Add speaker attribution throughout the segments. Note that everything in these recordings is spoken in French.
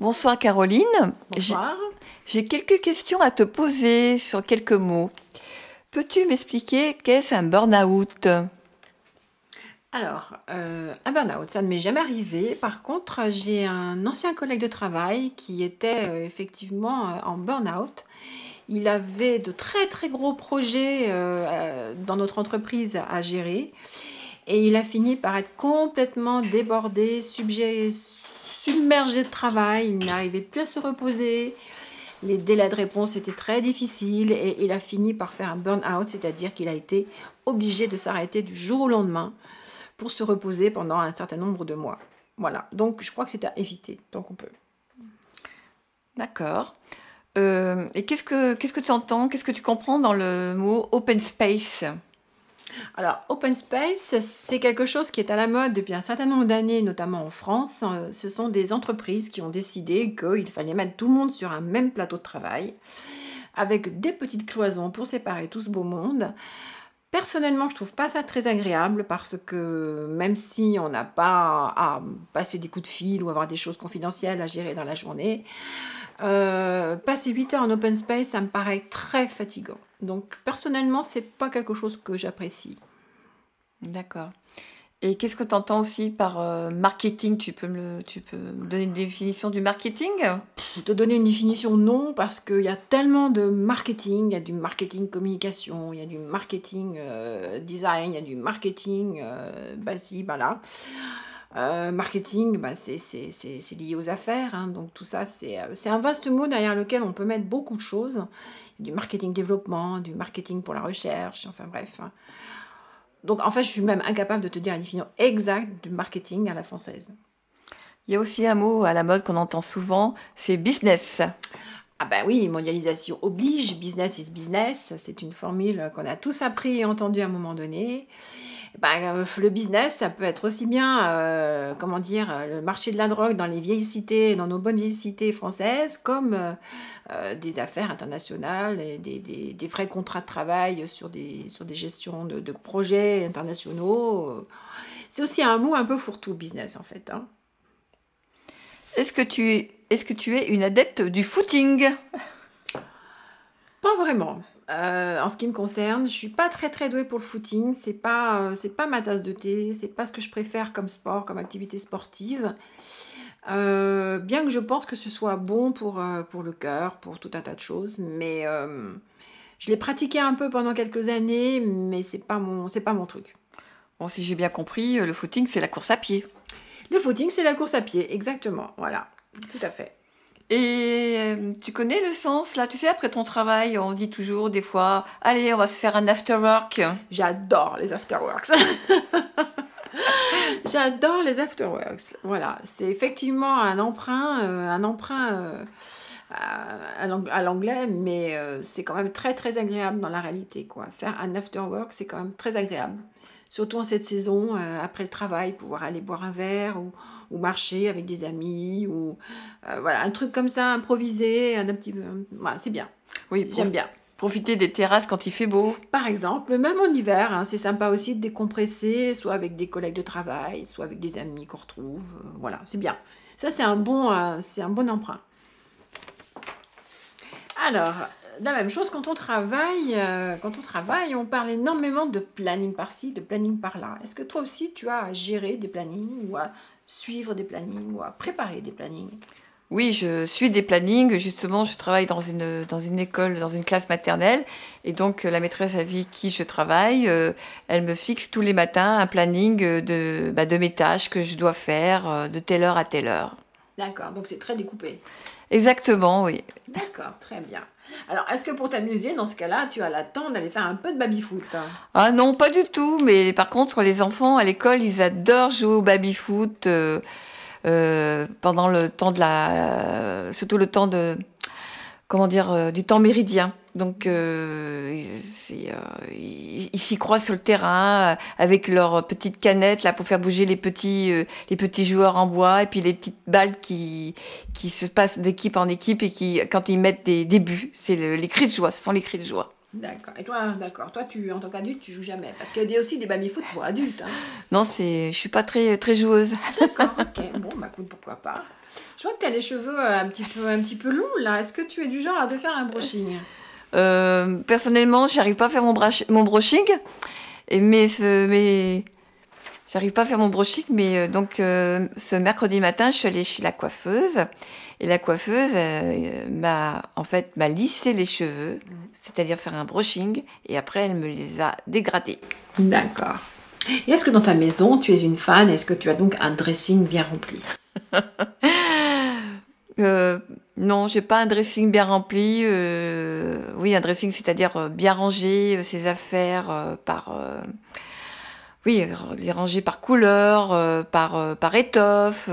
Speaker 1: Bonsoir Caroline.
Speaker 2: Bonsoir.
Speaker 1: J'ai quelques questions à te poser sur quelques mots. Peux-tu m'expliquer qu'est-ce un burn-out?
Speaker 2: Alors, euh, un burn-out, ça ne m'est jamais arrivé. Par contre, j'ai un ancien collègue de travail qui était euh, effectivement euh, en burn-out. Il avait de très très gros projets dans notre entreprise à gérer et il a fini par être complètement débordé, subjet, submergé de travail. Il n'arrivait plus à se reposer. Les délais de réponse étaient très difficiles et il a fini par faire un burn-out, c'est-à-dire qu'il a été obligé de s'arrêter du jour au lendemain pour se reposer pendant un certain nombre de mois. Voilà, donc je crois que c'est à éviter tant qu'on peut.
Speaker 1: D'accord. Euh, et qu'est-ce que qu'est-ce que tu entends, qu'est-ce que tu comprends dans le mot open space?
Speaker 2: Alors, open space, c'est quelque chose qui est à la mode depuis un certain nombre d'années, notamment en France. Euh, Ce sont des entreprises qui ont décidé qu'il fallait mettre tout le monde sur un même plateau de travail, avec des petites cloisons pour séparer tout ce beau monde. Personnellement, je trouve pas ça très agréable parce que même si on n'a pas à passer des coups de fil ou avoir des choses confidentielles à gérer dans la journée, euh, passer 8 heures en open space, ça me paraît très fatigant. Donc personnellement, c'est pas quelque chose que j'apprécie.
Speaker 1: D'accord. Et qu'est-ce que tu entends aussi par euh, marketing? Tu peux, me, le- tu peux me donner une définition du marketing?
Speaker 2: Te donner une définition, non, parce qu'il y a tellement de marketing. Il y a du marketing communication, il y a du marketing euh, design, il y a du marketing, euh, bah si, bah. Euh, marketing, bah c'est lié aux affaires, hein, donc tout ça, c'est euh, c'est un vaste mot derrière lequel on peut mettre beaucoup de choses. Du marketing développement, du marketing pour la recherche, enfin bref. hein. Donc en fait, je suis même incapable de te dire la définition exacte du marketing à la française.
Speaker 1: Il y a aussi un mot à la mode qu'on entend souvent, c'est business.
Speaker 2: Ah ben oui, mondialisation oblige, business is business, c'est une formule qu'on a tous appris et entendue à un moment donné. Ben, euh, le business, ça peut être aussi bien, euh, comment dire, le marché de la drogue dans les vieilles cités, dans nos bonnes vieilles cités françaises, comme euh, euh, des affaires internationales, et des, des- des vrais contrats de travail sur des, sur des gestions de, de projets internationaux. C'est aussi un mot un peu fourre-tout, business, en fait. hein.
Speaker 1: Est-ce que tu est-ce que tu es une adepte du footing?
Speaker 2: Pas vraiment. Euh, en ce qui me concerne, je suis pas très très douée pour le footing. C'est pas euh, c'est pas ma tasse de thé. C'est pas ce que je préfère comme sport, comme activité sportive. Euh, bien que je pense que ce soit bon pour pour le cœur, pour tout un tas de choses, mais je l'ai pratiqué un peu pendant quelques années, mais c'est pas mon c'est pas mon truc.
Speaker 1: Bon, si j'ai bien compris, le footing, c'est la course à pied.
Speaker 2: Le footing, c'est la course à pied, exactement. Voilà, tout à fait.
Speaker 1: Et euh, tu connais le sens, là? Tu sais, après ton travail, on dit toujours des fois, allez, on va se faire un after work.
Speaker 2: J'adore les afterworks. J'adore les afterworks. Voilà, c'est effectivement un emprunt, euh, un emprunt euh, à, à l'ang- à l'anglais, mais c'est quand même très très agréable dans la réalité. Quoi. Faire un afterwork, c'est quand même très agréable. Surtout en cette saison, euh, après le travail, pouvoir aller boire un verre ou, ou marcher avec des amis ou euh, voilà un truc comme ça improvisé, un, petit peu. Voilà, c'est bien.
Speaker 1: Oui,
Speaker 2: J'aime bien.
Speaker 1: profiter des terrasses quand il fait beau.
Speaker 2: Par exemple, même en hiver, hein, c'est sympa aussi de décompresser, soit avec des collègues de travail, soit avec des amis qu'on retrouve. euh, voilà, c'est bien. Ça, c'est un bon, c'est un bon emprunt. Alors, la même chose quand on travaille, euh, quand on travaille, on parle énormément de planning par-ci, de planning par-là. Est-ce que toi aussi, tu as à gérer des plannings ou à suivre des plannings ou à préparer des plannings?
Speaker 1: Oui, je suis des plannings. Justement, je travaille dans une, dans école, dans une classe maternelle. Et donc, euh, la maîtresse avec qui je travaille, euh, elle me fixe tous les matins un planning de, bah, de mes tâches que je dois faire de telle heure à telle heure.
Speaker 2: D'accord, donc c'est très découpé.
Speaker 1: Exactement, oui.
Speaker 2: D'accord, très bien. Alors, est-ce que pour t'amuser, dans ce cas-là, tu as la temps d'aller faire un peu de baby-foot hein?
Speaker 1: Ah non, pas du tout. Mais par contre, les enfants à l'école, ils adorent jouer au baby-foot euh, euh, pendant le temps de la... euh, surtout le temps de... Comment dire euh, Du temps méridien. Donc, euh, euh, ils s'y croisent sur le terrain euh, avec leurs petites canettes là pour faire bouger les petits, euh, les petits joueurs en bois et puis les petites balles qui, qui se passent d'équipe en équipe et qui, quand ils mettent des, des buts, c'est le- les cris de joie. Ce sont les cris de joie.
Speaker 2: D'accord. Et toi, d'accord. Toi, tu, en tant qu'adulte, tu joues jamais. Parce qu'il y a aussi des baby-foot pour adultes. Hein.
Speaker 1: Non, c'est, je suis pas très, très joueuse.
Speaker 2: D'accord, ok. Bon, bah écoute, pourquoi pas. Je vois que tu as les cheveux un petit peu, un petit peu longs, là. Est-ce que tu es du genre à te faire un brushing?
Speaker 1: Euh, personnellement, j'arrive pas à faire mon, mon brushing, mais, ce, mais j'arrive pas à faire mon brushing. Mais euh, donc, euh, ce mercredi matin, je suis allée chez la coiffeuse, et la coiffeuse m'a en fait m'a lissé les cheveux, c'est-à-dire faire un brushing, et après elle me les a dégradés.
Speaker 2: D'accord. Et est-ce que dans ta maison, tu es une fan? Est-ce que tu as donc un dressing bien rempli?
Speaker 1: Euh, non, j'ai pas un dressing bien rempli. euh, oui, un dressing, c'est-à-dire euh, bien ranger euh, ses affaires par. oui, les ranger par couleur, par, par étoffe.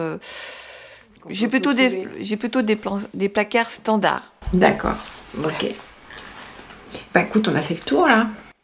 Speaker 1: J'ai plutôt, des, j'ai plutôt des, plans- des placards standards.
Speaker 2: D'accord. Ok. Bah écoute, on a fait le tour là.